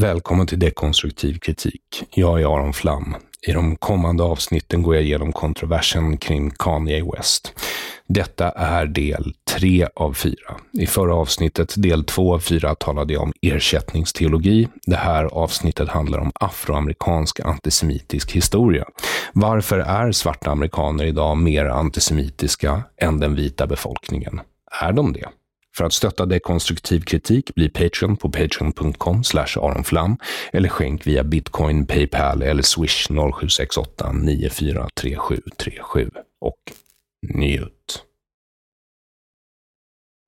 Välkommen till Dekonstruktiv kritik. Jag är Aron Flam. I de kommande avsnitten går jag igenom kontroversen kring Kanye West. Detta är del tre av fyra. I förra avsnittet, del två av fyra, talade jag om ersättningsteologi. Det här avsnittet handlar om afroamerikansk antisemitisk historia. Varför är svarta amerikaner idag mer antisemitiska än den vita befolkningen? Är de det? För att stötta dekonstruktiv kritik, bli Patreon på patreon.com aronflam eller skänk via bitcoin, Paypal eller swish 0768 943737 och njut.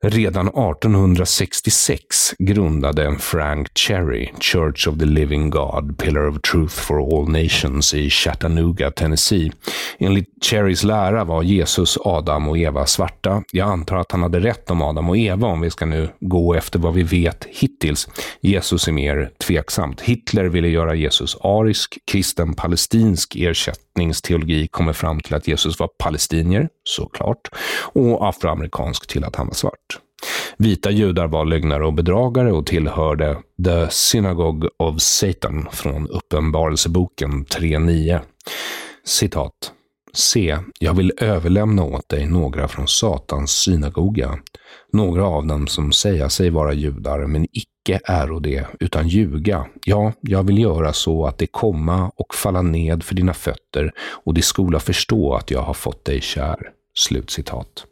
Redan 1866 grundade Frank Cherry Church of the Living God, Pillar of Truth for All Nations i Chattanooga, Tennessee. Enligt Cherrys lära var Jesus, Adam och Eva svarta. Jag antar att han hade rätt om Adam och Eva om vi ska nu gå efter vad vi vet hittills. Jesus är mer tveksamt. Hitler ville göra Jesus arisk, kristen palestinsk ersättningsteologi kommer fram till att Jesus var palestinier, såklart, och afroamerikansk till att han var svart. Vita judar var lögnare och bedragare och tillhörde The Synagogue of Satan från Uppenbarelseboken 3.9. Citat. Se, jag vill överlämna åt dig några från Satans synagoga, några av dem som säger sig vara judar, men icke äro det, utan ljuga. Ja, jag vill göra så att det komma och falla ned för dina fötter och de skola förstå att jag har fått dig kär. Slutcitat.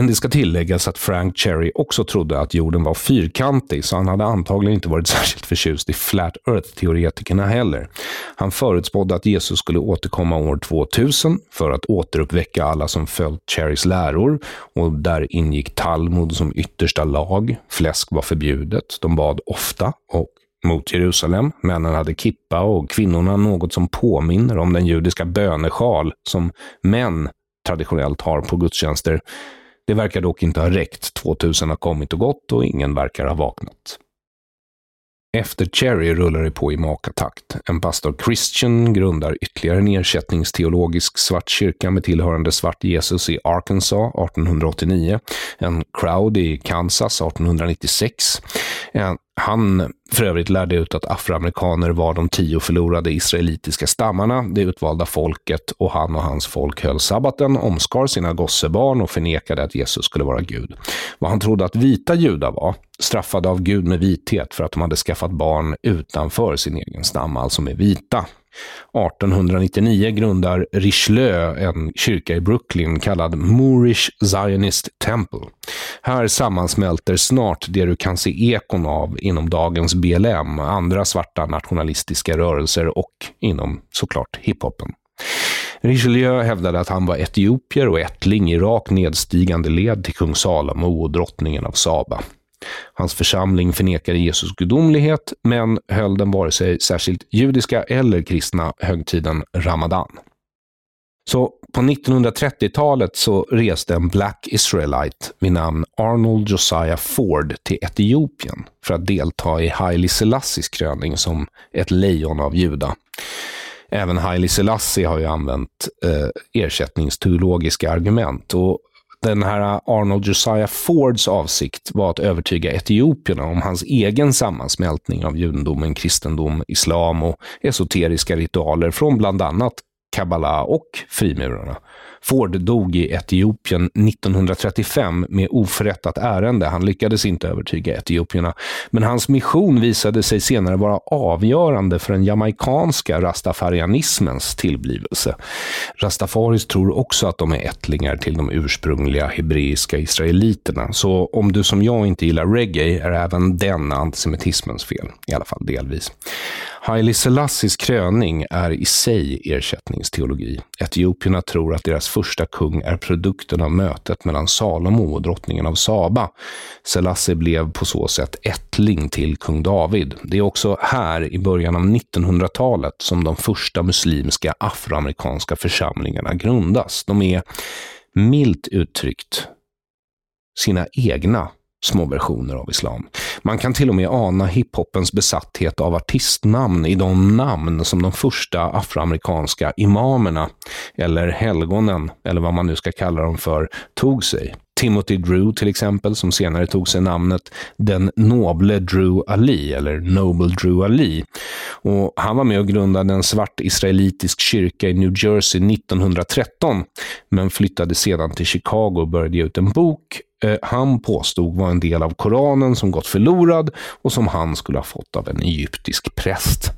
Men det ska tilläggas att Frank Cherry också trodde att jorden var fyrkantig, så han hade antagligen inte varit särskilt förtjust i Flat Earth-teoretikerna heller. Han förutspådde att Jesus skulle återkomma år 2000 för att återuppväcka alla som följt Cherrys läror och där ingick Talmud som yttersta lag. Fläsk var förbjudet. De bad ofta och mot Jerusalem. Männen hade kippa och kvinnorna något som påminner om den judiska bönesjal som män traditionellt har på gudstjänster. Det verkar dock inte ha räckt. 2000 har kommit och gått och ingen verkar ha vaknat. Efter Cherry rullar det på i makatakt. En pastor Christian grundar ytterligare en ersättningsteologisk svart kyrka med tillhörande svart Jesus i Arkansas 1889. En Crowd i Kansas 1896. En han för övrigt lärde ut att afroamerikaner var de tio förlorade israelitiska stammarna, det utvalda folket och han och hans folk höll sabbaten, omskar sina gossebarn och förnekade att Jesus skulle vara Gud. Vad han trodde att vita judar var, straffade av Gud med vithet för att de hade skaffat barn utanför sin egen stam, alltså med vita. 1899 grundar Richelieu en kyrka i Brooklyn kallad Moorish Zionist Temple. Här sammansmälter snart det du kan se ekon av inom dagens BLM, andra svarta nationalistiska rörelser och inom såklart hiphopen. Richelieu hävdade att han var etiopier och ättling i rakt nedstigande led till kung Salomo och drottningen av Saba. Hans församling förnekade Jesus gudomlighet, men höll den vare sig särskilt judiska eller kristna högtiden Ramadan. Så på 1930-talet så reste en Black Israelite vid namn Arnold Josiah Ford till Etiopien för att delta i Haile Selassies kröning som ett lejon av Juda. Även Haile Selassie har ju använt eh, ersättningsteologiska argument. Och den här Arnold Josiah Fords avsikt var att övertyga etiopierna om hans egen sammansmältning av judendomen, kristendom, islam och esoteriska ritualer från bland annat kabbala och frimurarna. Ford dog i Etiopien 1935 med oförrättat ärende. Han lyckades inte övertyga etiopierna, men hans mission visade sig senare vara avgörande för den jamaikanska rastafarianismens tillblivelse. Rastafaris tror också att de är ättlingar till de ursprungliga hebreiska israeliterna, så om du som jag inte gillar reggae är även den antisemitismens fel, i alla fall delvis. Haile Selassies kröning är i sig ersättningsteologi. Etiopierna tror att deras första kung är produkten av mötet mellan Salomo och drottningen av Saba. Selassie blev på så sätt ättling till kung David. Det är också här i början av 1900-talet som de första muslimska afroamerikanska församlingarna grundas. De är milt uttryckt sina egna små versioner av islam. Man kan till och med ana hiphopens besatthet av artistnamn i de namn som de första afroamerikanska imamerna, eller helgonen, eller vad man nu ska kalla dem för, tog sig. Timothy Drew till exempel, som senare tog sig namnet den noble Drew Ali, eller Noble Drew Ali. Och han var med och grundade en svart israelitisk kyrka i New Jersey 1913, men flyttade sedan till Chicago och började ge ut en bok eh, han påstod var en del av Koranen som gått förlorad och som han skulle ha fått av en egyptisk präst.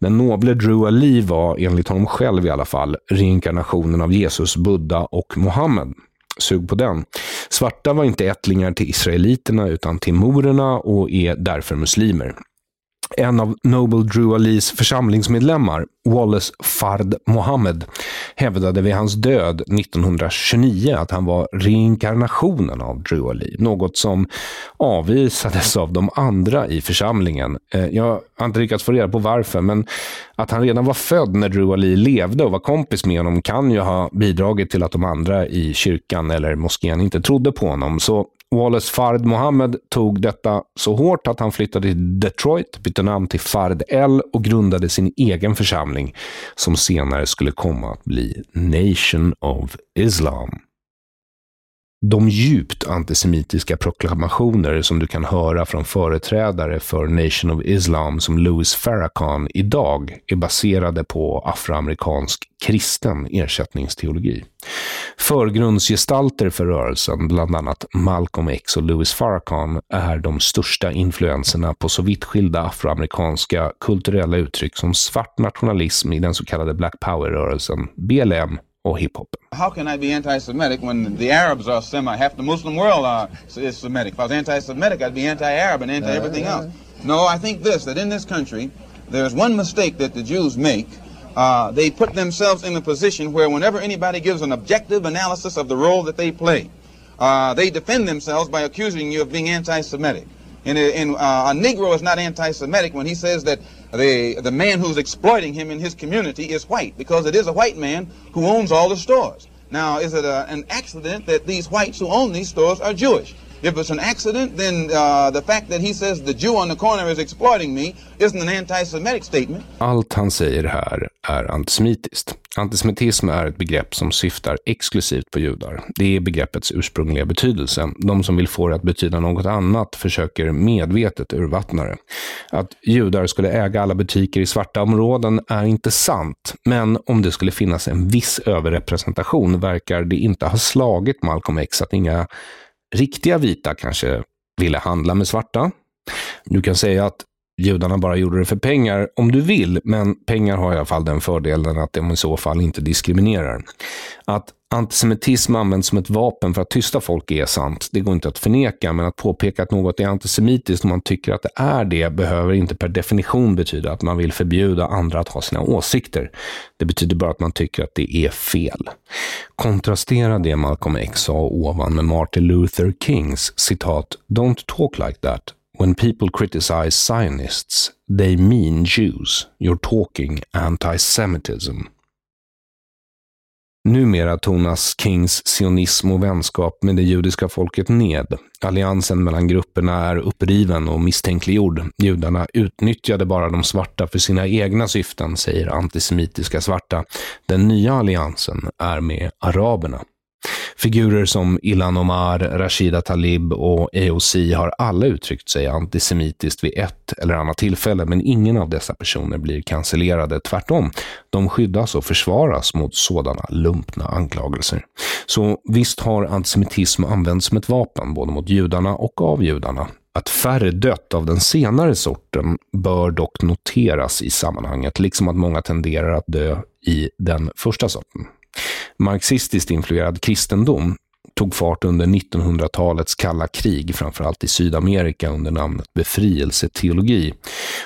Den noble Drew Ali var, enligt honom själv i alla fall, reinkarnationen av Jesus, Buddha och Mohammed. Sug på den. Svarta var inte ättlingar till israeliterna utan till morerna och är därför muslimer. En av Noble Drew Alis församlingsmedlemmar, Wallace Fard Mohammed, hävdade vid hans död 1929 att han var reinkarnationen av Drew Ali, något som avvisades av de andra i församlingen. Eh, jag har inte lyckats få reda på varför, men att han redan var född när Drew Ali levde och var kompis med honom kan ju ha bidragit till att de andra i kyrkan eller moskén inte trodde på honom. Så Wallace Fard Mohammed tog detta så hårt att han flyttade till Detroit, bytte namn till Fard L och grundade sin egen församling som senare skulle komma att bli Nation of Islam. De djupt antisemitiska proklamationer som du kan höra från företrädare för Nation of Islam som Louis Farrakhan idag är baserade på afroamerikansk kristen ersättningsteologi. Förgrundsgestalter för rörelsen, bland annat Malcolm X och Louis Farrakhan, är de största influenserna på så vitt skilda afroamerikanska kulturella uttryck som svart nationalism i den så kallade Black Power-rörelsen, BLM och hiphopen. How can I be anti-Semitic when the Arabs are semi, half the Muslim world are, is Semitic? If I was anti-Semitic, I'd be anti-Arab and anti-everything else. No, I think this, that in this country, there's one mistake that the Jews make. Uh, they put themselves in a position where whenever anybody gives an objective analysis of the role that they play, uh, they defend themselves by accusing you of being anti-Semitic. And, and uh, a Negro is not anti-Semitic when he says that the, the man who's exploiting him in his community is white, because it is a white man who owns all the stores. Now, is it a, an accident that these whites who own these stores are Jewish? If it's an accident, then uh, the fact that he says the Jew on the corner is exploiting me isn't an anti-Semitic statement. Allt han säger här är antisemitiskt. Antisemitism är ett begrepp som syftar exklusivt på judar. Det är begreppets ursprungliga betydelse. De som vill få det att betyda något annat försöker medvetet urvattna det. Att judar skulle äga alla butiker i svarta områden är inte sant, men om det skulle finnas en viss överrepresentation verkar det inte ha slagit Malcolm X att inga riktiga vita kanske ville handla med svarta. Du kan säga att judarna bara gjorde det för pengar om du vill, men pengar har i alla fall den fördelen att de i så fall inte diskriminerar. Att antisemitism används som ett vapen för att tysta folk är sant. Det går inte att förneka, men att påpeka att något är antisemitiskt om man tycker att det är det behöver inte per definition betyda att man vill förbjuda andra att ha sina åsikter. Det betyder bara att man tycker att det är fel. Kontrastera det Malcolm X sa ovan med Martin Luther Kings citat “Don't talk like that. When people criticize Zionists, they mean Jews. You're talking anti-Semitism.” Numera tonas Kings sionism och vänskap med det judiska folket ned. Alliansen mellan grupperna är uppriven och misstänkliggjord. Judarna utnyttjade bara de svarta för sina egna syften, säger antisemitiska svarta. Den nya alliansen är med araberna. Figurer som Ilan Omar, Rashida Talib och AOC har alla uttryckt sig antisemitiskt vid ett eller annat tillfälle, men ingen av dessa personer blir cancellerade. Tvärtom, de skyddas och försvaras mot sådana lumpna anklagelser. Så visst har antisemitism använts som ett vapen, både mot judarna och av judarna. Att färre dött av den senare sorten bör dock noteras i sammanhanget, liksom att många tenderar att dö i den första sorten. Marxistiskt influerad kristendom tog fart under 1900-talets kalla krig, framförallt i Sydamerika under namnet befrielseteologi.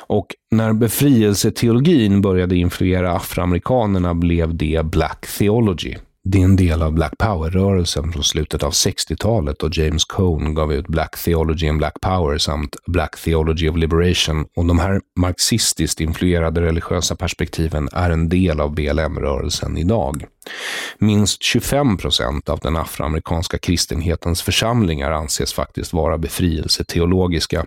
Och när befrielseteologin började influera afroamerikanerna blev det Black Theology. Det är en del av Black Power-rörelsen från slutet av 60-talet då James Cone gav ut Black Theology and Black Power samt Black Theology of Liberation och de här marxistiskt influerade religiösa perspektiven är en del av BLM-rörelsen idag. Minst 25 procent av den afroamerikanska kristenhetens församlingar anses faktiskt vara befrielseteologiska.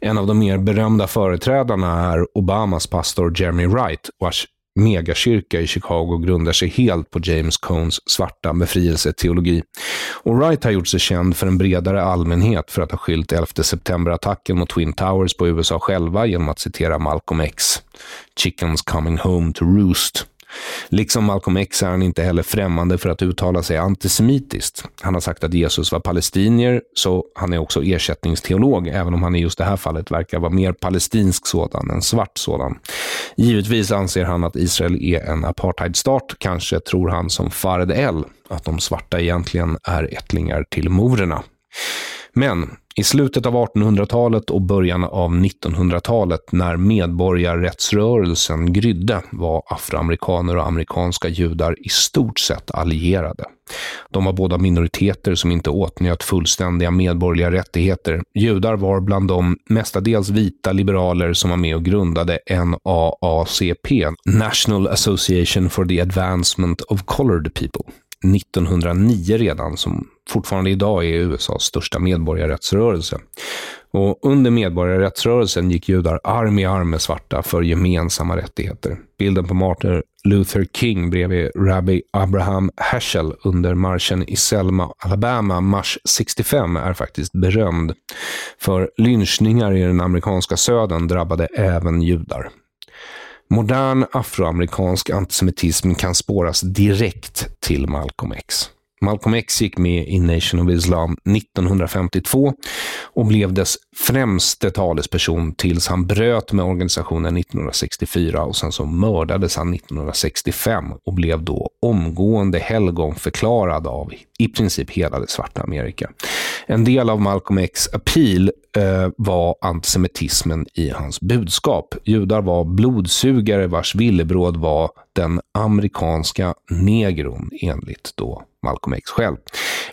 En av de mer berömda företrädarna är Obamas pastor Jeremy Wright, vars megakyrka i Chicago grundar sig helt på James Cones svarta befrielseteologi. Och Wright har gjort sig känd för en bredare allmänhet för att ha skylt 11 september-attacken mot Twin Towers på USA själva genom att citera Malcolm X. “Chickens coming home to roost” Liksom Malcolm X är han inte heller främmande för att uttala sig antisemitiskt. Han har sagt att Jesus var palestinier, så han är också ersättningsteolog, även om han i just det här fallet verkar vara mer palestinsk sådan än svart sådan. Givetvis anser han att Israel är en apartheidstat. Kanske tror han som Fared El att de svarta egentligen är ättlingar till morerna. Men i slutet av 1800-talet och början av 1900-talet när medborgarrättsrörelsen grydde var afroamerikaner och amerikanska judar i stort sett allierade. De var båda minoriteter som inte åtnjöt fullständiga medborgerliga rättigheter. Judar var bland de mestadels vita liberaler som var med och grundade NAACP, National Association for the Advancement of Colored People. 1909 redan, som fortfarande idag är USAs största medborgarrättsrörelse. Och under medborgarrättsrörelsen gick judar arm i arm med svarta för gemensamma rättigheter. Bilden på Martin Luther King bredvid Rabbi Abraham Heschel under marschen i Selma, Alabama, mars 65 är faktiskt berömd. För lynchningar i den amerikanska södern drabbade även judar. Modern afroamerikansk antisemitism kan spåras direkt till Malcolm X. Malcolm X gick med i Nation of Islam 1952 och blev dess främste talesperson tills han bröt med organisationen 1964 och sen så mördades han 1965 och blev då omgående helgonförklarad av i princip hela det svarta Amerika. En del av Malcolm X appeal eh, var antisemitismen i hans budskap. Judar var blodsugare vars villebråd var den amerikanska negron enligt då Malcolm X själv.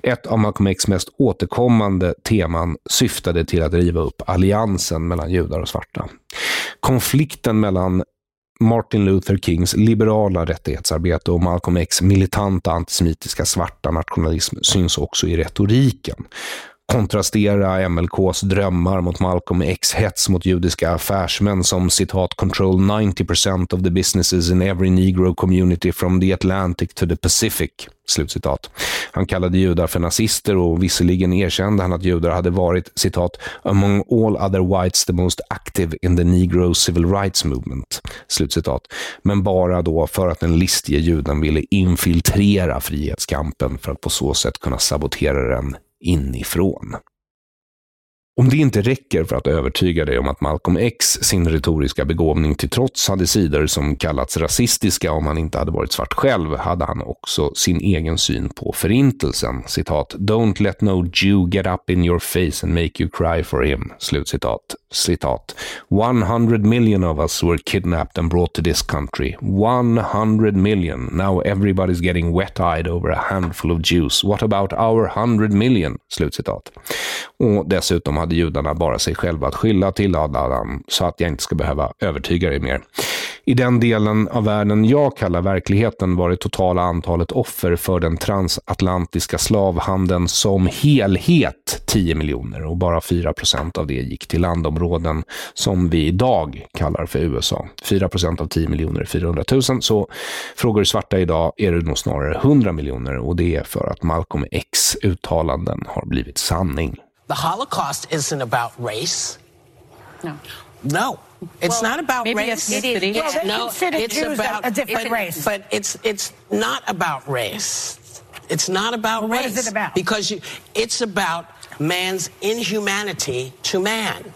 Ett av Malcolm X mest återkommande teman syftade till att riva upp alliansen mellan judar och svarta. Konflikten mellan Martin Luther Kings liberala rättighetsarbete och Malcolm X militanta antisemitiska svarta nationalism syns också i retoriken kontrastera MLKs drömmar mot Malcolm X hets mot judiska affärsmän som citat “control 90% of the businesses in every negro community from the Atlantic to the Pacific”. Slutcitat. Han kallade judar för nazister och visserligen erkände han att judar hade varit citat “among all other whites the most active in the negro civil rights movement”. Slutcitat. Men bara då för att den listige juden ville infiltrera frihetskampen för att på så sätt kunna sabotera den inifrån. Om det inte räcker för att övertyga dig om att Malcolm X, sin retoriska begåvning till trots, hade sidor som kallats rasistiska om han inte hade varit svart själv, hade han också sin egen syn på förintelsen. Citat, “Don't let no Jew get up in your face and make you cry for him”. Slutcitat. Citat. “100 million of us were kidnapped and brought to this country. 100 million. Now everybody's getting wet-eyed over a handful of Jews. What about our 100 million?” Slutcitat. Och dessutom hade judarna bara sig själva att skylla till Adam, så att jag inte ska behöva övertyga dig mer. I den delen av världen jag kallar verkligheten var det totala antalet offer för den transatlantiska slavhandeln som helhet 10 miljoner och bara 4 procent av det gick till landområden som vi idag kallar för USA. 4 procent av 10 miljoner är 400 000, så frågar du svarta idag är det nog snarare 100 miljoner och det är för att Malcolm X uttalanden har blivit sanning. The Holocaust isn't about race. No. No. It's well, not about maybe race. Ethnicity. It's, well, no, it's about a, a different it, race. But it's it's not about race. It's not about well, race. What is it about? Because you, it's about man's inhumanity to man.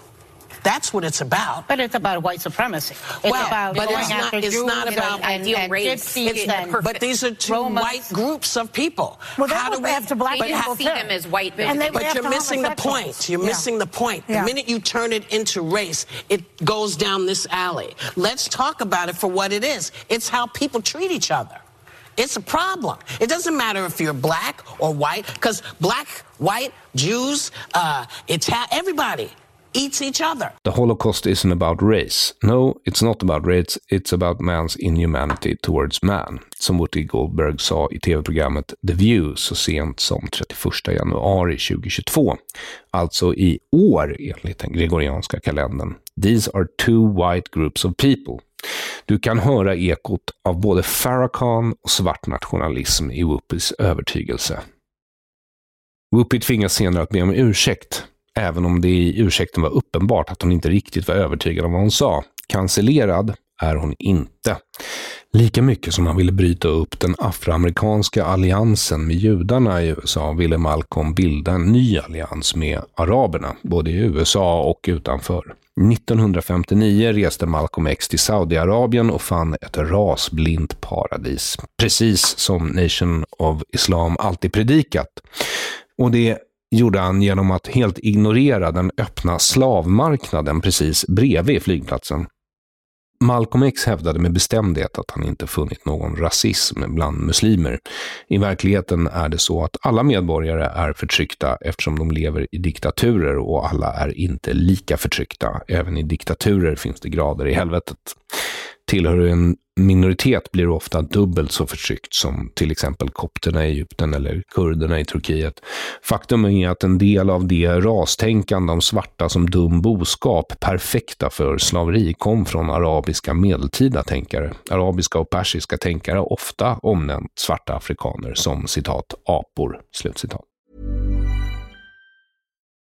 That's what it's about. But it's about white supremacy. It's well, about but going it's after not, it's not about and, ideal and race. and but these are two Romans. white groups of people. Well, how do we have to black people how, see them as white and they But you're missing the point. You're yeah. missing the point. The yeah. minute you turn it into race, it goes down this alley. Let's talk about it for what it is. It's how people treat each other. It's a problem. It doesn't matter if you're black or white, because black, white, Jews, uh, Italian, everybody eats each other. The Holocaust isn't about race. No, it's not about race. It's about man's inhumanity towards man. Som Whoopi Goldberg sa i tv-programmet The View så sent som 31 januari 2022. Alltså i år enligt den gregorianska kalendern. These are two white groups of people. Du kan höra ekot av både Farrakhan och svart nationalism i Whoopis övertygelse. Whoopi tvingas senare att be om ursäkt även om det i ursäkten var uppenbart att hon inte riktigt var övertygad om vad hon sa. Cancellerad är hon inte. Lika mycket som han ville bryta upp den afroamerikanska alliansen med judarna i USA ville Malcolm bilda en ny allians med araberna, både i USA och utanför. 1959 reste Malcolm X till Saudiarabien och fann ett rasblint paradis. Precis som Nation of Islam alltid predikat. Och det gjorde han genom att helt ignorera den öppna slavmarknaden precis bredvid flygplatsen. Malcolm X hävdade med bestämdhet att han inte funnit någon rasism bland muslimer. I verkligheten är det så att alla medborgare är förtryckta eftersom de lever i diktaturer och alla är inte lika förtryckta. Även i diktaturer finns det grader i helvetet. Tillhör du en minoritet blir ofta dubbelt så förtryckt som till exempel kopterna i Egypten eller kurderna i Turkiet. Faktum är att en del av det rastänkande om svarta som dum boskap, perfekta för slaveri, kom från arabiska medeltida tänkare. Arabiska och persiska tänkare har ofta omnämnt svarta afrikaner som citat apor. Slutcitat.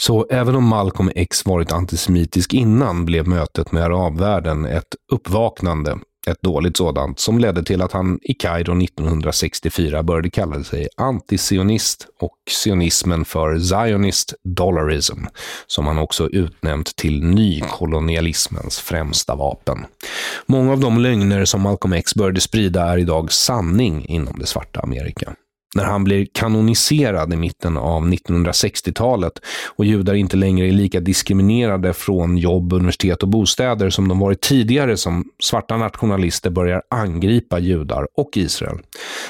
Så även om Malcolm X varit antisemitisk innan blev mötet med arabvärlden ett uppvaknande, ett dåligt sådant, som ledde till att han i Kairo 1964 började kalla sig antisionist och sionismen för Zionist Dollarism, som han också utnämnt till nykolonialismens främsta vapen. Många av de lögner som Malcolm X började sprida är idag sanning inom det svarta Amerika när han blir kanoniserad i mitten av 1960-talet och judar inte längre är lika diskriminerade från jobb, universitet och bostäder som de varit tidigare som svarta nationalister börjar angripa judar och Israel.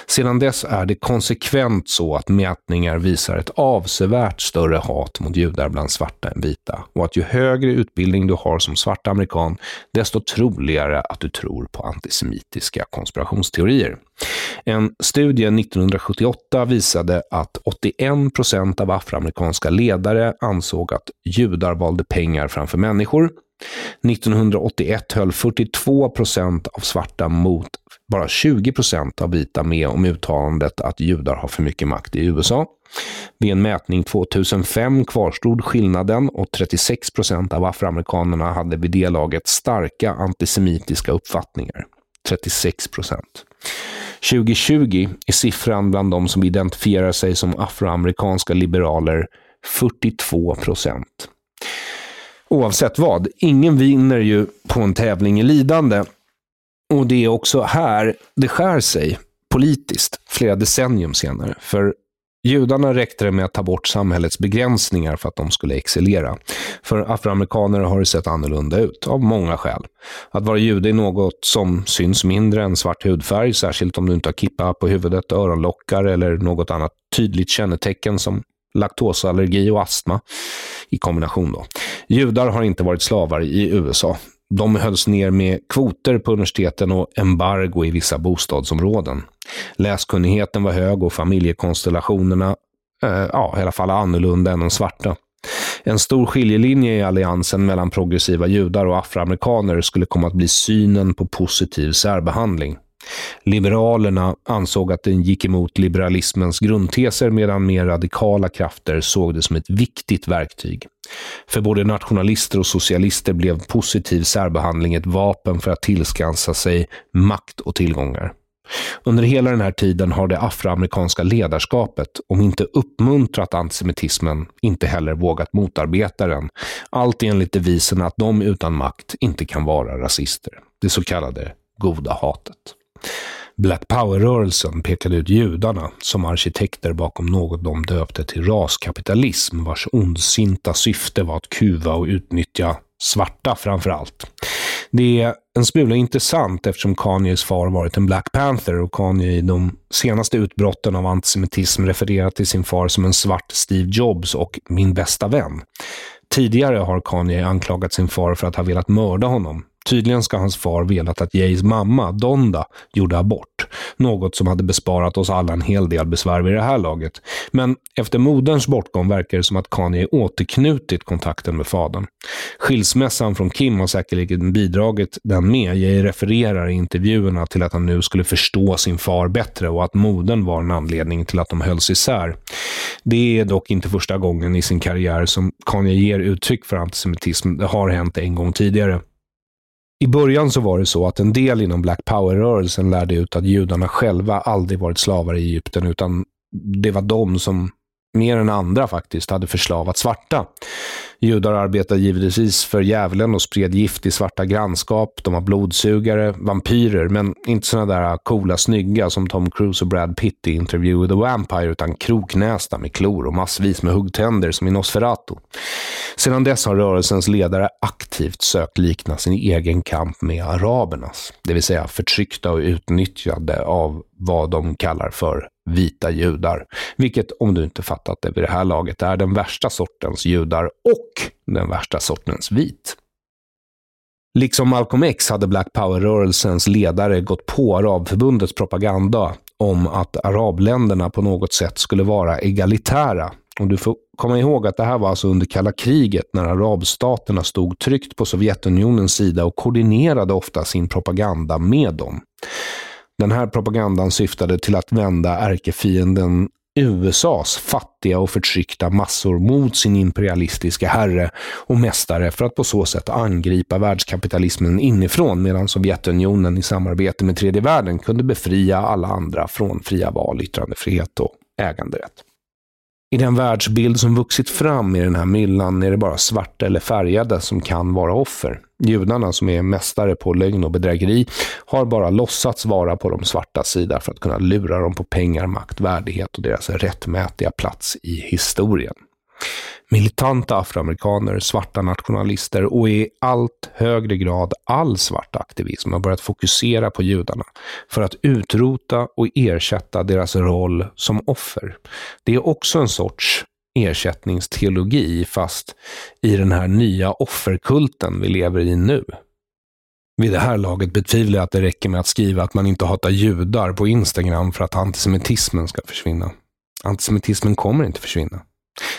Sedan dess är det konsekvent så att mätningar visar ett avsevärt större hat mot judar bland svarta än vita och att ju högre utbildning du har som svart amerikan, desto troligare att du tror på antisemitiska konspirationsteorier. En studie 1978 visade att 81 procent av afroamerikanska ledare ansåg att judar valde pengar framför människor. 1981 höll 42 procent av svarta mot bara 20 procent av vita med om uttalandet att judar har för mycket makt i USA. Vid en mätning 2005 kvarstod skillnaden och 36 procent av afroamerikanerna hade vid det laget starka antisemitiska uppfattningar. 36 procent. 2020 är siffran bland de som identifierar sig som afroamerikanska liberaler 42 procent. Oavsett vad, ingen vinner ju på en tävling i lidande. Och det är också här det skär sig politiskt flera decennium senare. För Judarna räckte det med att ta bort samhällets begränsningar för att de skulle excellera. För afroamerikaner har det sett annorlunda ut, av många skäl. Att vara jude är något som syns mindre än svart hudfärg, särskilt om du inte har kippa på huvudet, öronlockar eller något annat tydligt kännetecken som laktosallergi och astma i kombination. Då. Judar har inte varit slavar i USA. De hölls ner med kvoter på universiteten och embargo i vissa bostadsområden. Läskunnigheten var hög och familjekonstellationerna eh, ja, i alla fall annorlunda än de svarta. En stor skiljelinje i alliansen mellan progressiva judar och afroamerikaner skulle komma att bli synen på positiv särbehandling. Liberalerna ansåg att den gick emot liberalismens grundteser medan mer radikala krafter såg det som ett viktigt verktyg. För både nationalister och socialister blev positiv särbehandling ett vapen för att tillskansa sig makt och tillgångar. Under hela den här tiden har det afroamerikanska ledarskapet, om inte uppmuntrat antisemitismen, inte heller vågat motarbeta den. Allt enligt devisen att de utan makt inte kan vara rasister. Det så kallade goda hatet. Black Power-rörelsen pekade ut judarna som arkitekter bakom något de döpte till raskapitalism, vars ondsinta syfte var att kuva och utnyttja svarta framför allt. Det är en smula intressant eftersom Kanyes far varit en Black Panther och Kanye i de senaste utbrotten av antisemitism refererat till sin far som en svart Steve Jobs och min bästa vän. Tidigare har Kanye anklagat sin far för att ha velat mörda honom, Tydligen ska hans far velat att Jays mamma, Donda, gjorde abort. Något som hade besparat oss alla en hel del besvär vid det här laget. Men efter moderns bortgång verkar det som att Kanye återknutit kontakten med fadern. Skilsmässan från Kim har säkerligen bidragit den med. Jay refererar i intervjuerna till att han nu skulle förstå sin far bättre och att modern var en anledning till att de hölls isär. Det är dock inte första gången i sin karriär som Kanye ger uttryck för antisemitism. Det har hänt en gång tidigare. I början så var det så att en del inom Black Power-rörelsen lärde ut att judarna själva aldrig varit slavar i Egypten, utan det var de som mer än andra faktiskt, hade förslavat svarta. Judar arbetade givetvis för djävulen och spred gift i svarta grannskap. De var blodsugare, vampyrer, men inte såna där coola, snygga som Tom Cruise och Brad Pitt i Interview with the Vampire, utan kroknästa med klor och massvis med huggtänder som i Nosferatu. Sedan dess har rörelsens ledare aktivt sökt likna sin egen kamp med arabernas, det vill säga förtryckta och utnyttjade av vad de kallar för vita judar. Vilket, om du inte fattat det vid det här laget, är den värsta sortens judar och den värsta sortens vit. Liksom Malcolm X hade Black Power-rörelsens ledare gått på Arabförbundets propaganda om att arabländerna på något sätt skulle vara egalitära. Och du får komma ihåg att det här var alltså under kalla kriget när arabstaterna stod tryggt på Sovjetunionens sida och koordinerade ofta sin propaganda med dem. Den här propagandan syftade till att vända ärkefienden USAs fattiga och förtryckta massor mot sin imperialistiska herre och mästare för att på så sätt angripa världskapitalismen inifrån medan Sovjetunionen i samarbete med tredje världen kunde befria alla andra från fria val, yttrandefrihet och äganderätt. I den världsbild som vuxit fram i den här myllan är det bara svarta eller färgade som kan vara offer. Judarna, som är mästare på lögn och bedrägeri, har bara låtsats vara på de svarta sida för att kunna lura dem på pengar, makt, värdighet och deras rättmätiga plats i historien. Militanta afroamerikaner, svarta nationalister och i allt högre grad all svart aktivism har börjat fokusera på judarna för att utrota och ersätta deras roll som offer. Det är också en sorts ersättningsteologi, fast i den här nya offerkulten vi lever i nu. Vid det här laget betvivlar jag att det räcker med att skriva att man inte hatar judar på Instagram för att antisemitismen ska försvinna. Antisemitismen kommer inte försvinna.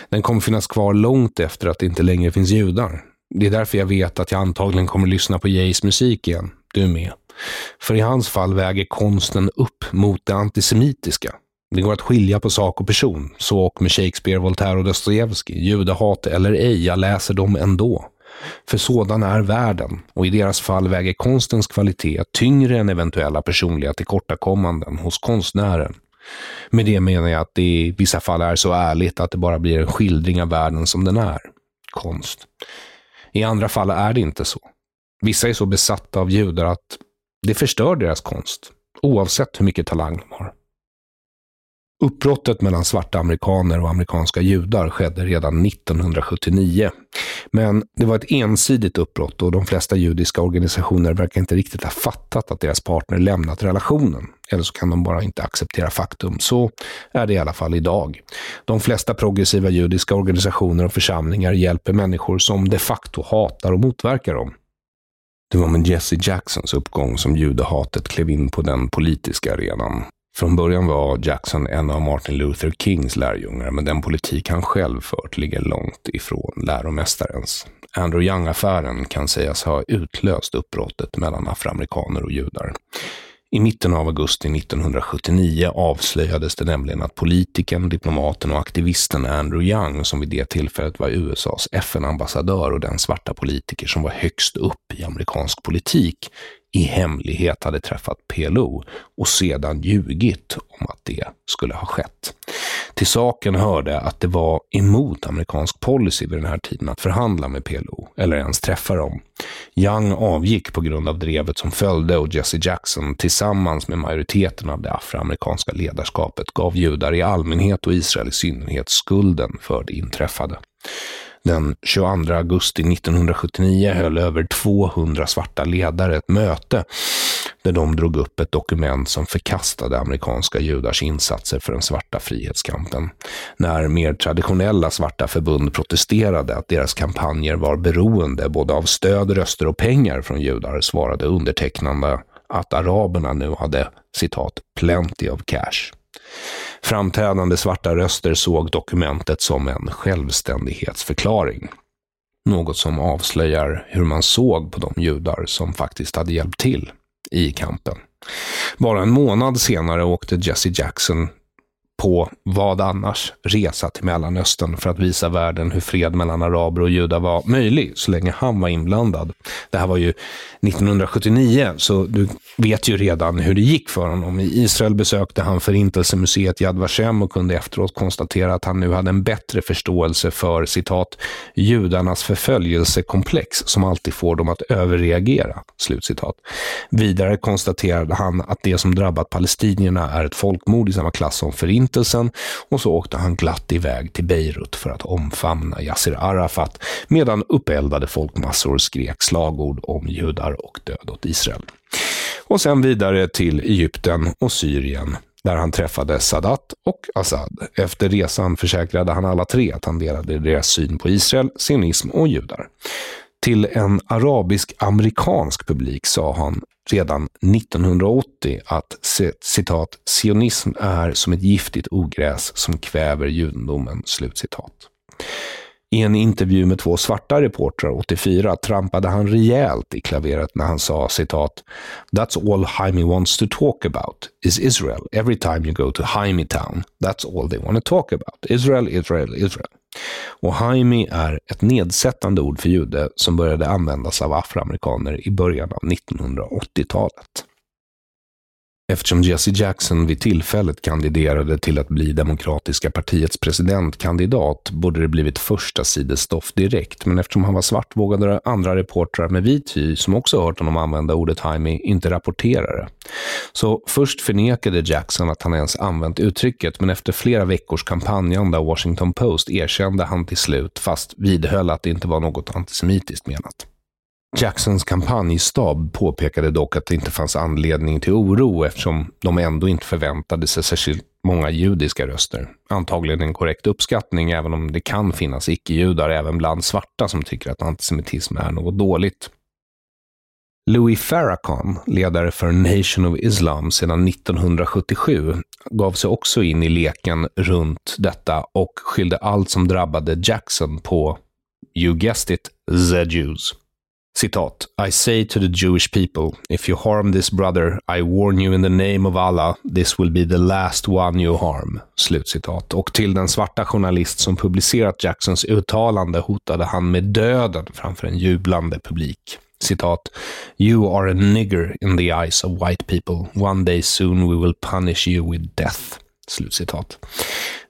Den kommer finnas kvar långt efter att det inte längre finns judar. Det är därför jag vet att jag antagligen kommer lyssna på Jays musik igen. Du med. För i hans fall väger konsten upp mot det antisemitiska. Det går att skilja på sak och person. Så och med Shakespeare, Voltaire och Dostojevskij. Judehat eller ej, jag läser dem ändå. För sådan är världen och i deras fall väger konstens kvalitet tyngre än eventuella personliga tillkortakommanden hos konstnären. Med det menar jag att det i vissa fall är så ärligt att det bara blir en skildring av världen som den är. Konst. I andra fall är det inte så. Vissa är så besatta av judar att det förstör deras konst, oavsett hur mycket talang de har. Uppbrottet mellan svarta amerikaner och amerikanska judar skedde redan 1979. Men det var ett ensidigt uppbrott och de flesta judiska organisationer verkar inte riktigt ha fattat att deras partner lämnat relationen. Eller så kan de bara inte acceptera faktum. Så är det i alla fall idag. De flesta progressiva judiska organisationer och församlingar hjälper människor som de facto hatar och motverkar dem. Det var med Jesse Jacksons uppgång som judehatet klev in på den politiska arenan. Från början var Jackson en av Martin Luther Kings lärjungar, men den politik han själv fört ligger långt ifrån läromästarens. Andrew Young-affären kan sägas ha utlöst uppbrottet mellan afroamerikaner och judar. I mitten av augusti 1979 avslöjades det nämligen att politikern, diplomaten och aktivisten Andrew Young, som vid det tillfället var USAs FN-ambassadör och den svarta politiker som var högst upp i amerikansk politik, i hemlighet hade träffat PLO och sedan ljugit om att det skulle ha skett. Till saken hörde att det var emot amerikansk policy vid den här tiden att förhandla med PLO eller ens träffa dem. Young avgick på grund av drevet som följde och Jesse Jackson tillsammans med majoriteten av det afroamerikanska ledarskapet gav judar i allmänhet och Israel i synnerhet skulden för det inträffade. Den 22 augusti 1979 höll över 200 svarta ledare ett möte där de drog upp ett dokument som förkastade amerikanska judars insatser för den svarta frihetskampen. När mer traditionella svarta förbund protesterade att deras kampanjer var beroende både av stöd, röster och pengar från judar svarade undertecknande att araberna nu hade citat “plenty of cash”. Framträdande svarta röster såg dokumentet som en självständighetsförklaring. Något som avslöjar hur man såg på de judar som faktiskt hade hjälpt till i kampen. Bara en månad senare åkte Jesse Jackson på vad annars resa till Mellanöstern för att visa världen hur fred mellan araber och judar var möjlig så länge han var inblandad. Det här var ju 1979, så du vet ju redan hur det gick för honom. I Israel besökte han Förintelsemuseet Yad Vashem och kunde efteråt konstatera att han nu hade en bättre förståelse för citat judarnas förföljelsekomplex som alltid får dem att överreagera. Slutcitat. Vidare konstaterade han att det som drabbat palestinierna är ett folkmord i samma klass som förintelsen och så åkte han glatt iväg till Beirut för att omfamna Yasser Arafat medan uppeldade folkmassor skrek slagord om judar och död åt Israel. Och sen vidare till Egypten och Syrien där han träffade Sadat och Assad. Efter resan försäkrade han alla tre att han delade deras syn på Israel, sionism och judar. Till en arabisk-amerikansk publik sa han redan 1980 att citat, sionism är som ett giftigt ogräs som kväver judendomen. Slutcitat. I en intervju med två svarta reportrar 84 trampade han rejält i klaveret när han sa citat “That's all Jaime wants to talk about is Israel. Every time you go to Jaime town, that's all they want to talk about. Israel, Israel, Israel.” Och haimi är ett nedsättande ord för jude som började användas av afroamerikaner i början av 1980-talet. Eftersom Jesse Jackson vid tillfället kandiderade till att bli Demokratiska partiets presidentkandidat borde det blivit första sidestoff direkt, men eftersom han var svart vågade andra reportrar med vit hy, som också hört honom använda ordet Jaime, inte rapportera det. Så först förnekade Jackson att han ens använt uttrycket, men efter flera veckors kampanjande av Washington Post erkände han till slut, fast vidhöll att det inte var något antisemitiskt menat. Jacksons kampanjstab påpekade dock att det inte fanns anledning till oro eftersom de ändå inte förväntade sig särskilt många judiska röster. Antagligen en korrekt uppskattning, även om det kan finnas icke-judar även bland svarta som tycker att antisemitism är något dåligt. Louis Farrakhan, ledare för Nation of Islam sedan 1977, gav sig också in i leken runt detta och skyllde allt som drabbade Jackson på, you guessed it, the Jews. Citat. I say to the Jewish people, if you harm this brother, I warn you in the name of Allah, this will be the last one you harm. Slutcitat. Och till den svarta journalist som publicerat Jacksons uttalande hotade han med döden framför en jublande publik. Citat. You are a nigger in the eyes of white people. One day soon we will punish you with death. Slutcitat.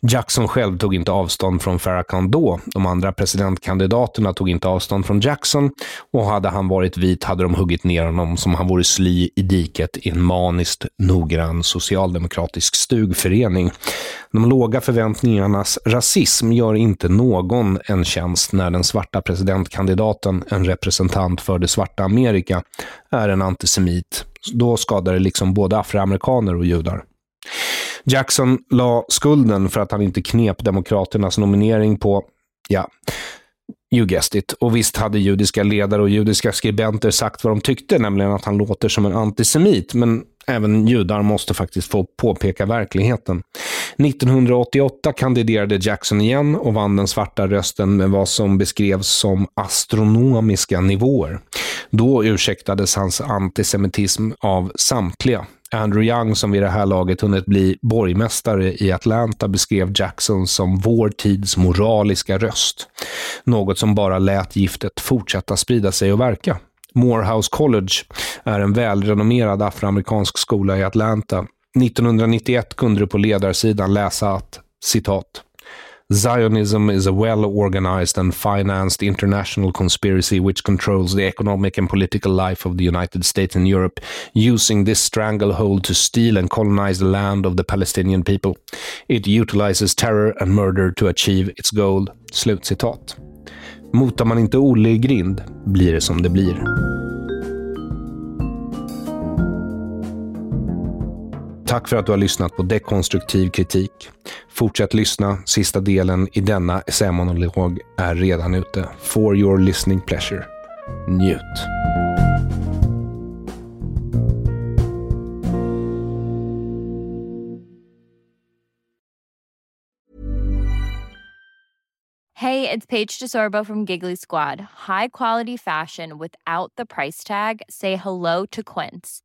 Jackson själv tog inte avstånd från Farrakhan då. De andra presidentkandidaterna tog inte avstånd från Jackson och hade han varit vit hade de huggit ner honom som han vore sly i diket i en maniskt noggrann socialdemokratisk stugförening. De låga förväntningarnas rasism gör inte någon en tjänst när den svarta presidentkandidaten, en representant för det svarta Amerika, är en antisemit. Då skadar det liksom både afroamerikaner och judar. Jackson la skulden för att han inte knep Demokraternas nominering på, ja, you guessed it. Och visst hade judiska ledare och judiska skribenter sagt vad de tyckte, nämligen att han låter som en antisemit. Men även judar måste faktiskt få påpeka verkligheten. 1988 kandiderade Jackson igen och vann den svarta rösten med vad som beskrevs som astronomiska nivåer. Då ursäktades hans antisemitism av samtliga. Andrew Young, som vid det här laget hunnit bli borgmästare i Atlanta, beskrev Jackson som vår tids moraliska röst. Något som bara lät giftet fortsätta sprida sig och verka. Morehouse College är en välrenommerad afroamerikansk skola i Atlanta. 1991 kunde du på ledarsidan läsa att, citat, Zionism is a well organized and financed international conspiracy which controls the economic and political life of the United States and Europe, using this stranglehold to steal and colonize the land of the Palestinian people. It utilizes terror and murder to achieve its goal. Slutcitat. Motar man inte Olle i grind blir det som det blir. Tack för att du har lyssnat på Dekonstruktiv kritik. Fortsätt lyssna. Sista delen i denna essämonolog är redan ute. For your listening pleasure. Njut. Hey, it's Paige DeSorbo from Giggly Squad. High quality fashion without the price tag. Say hello to Quince.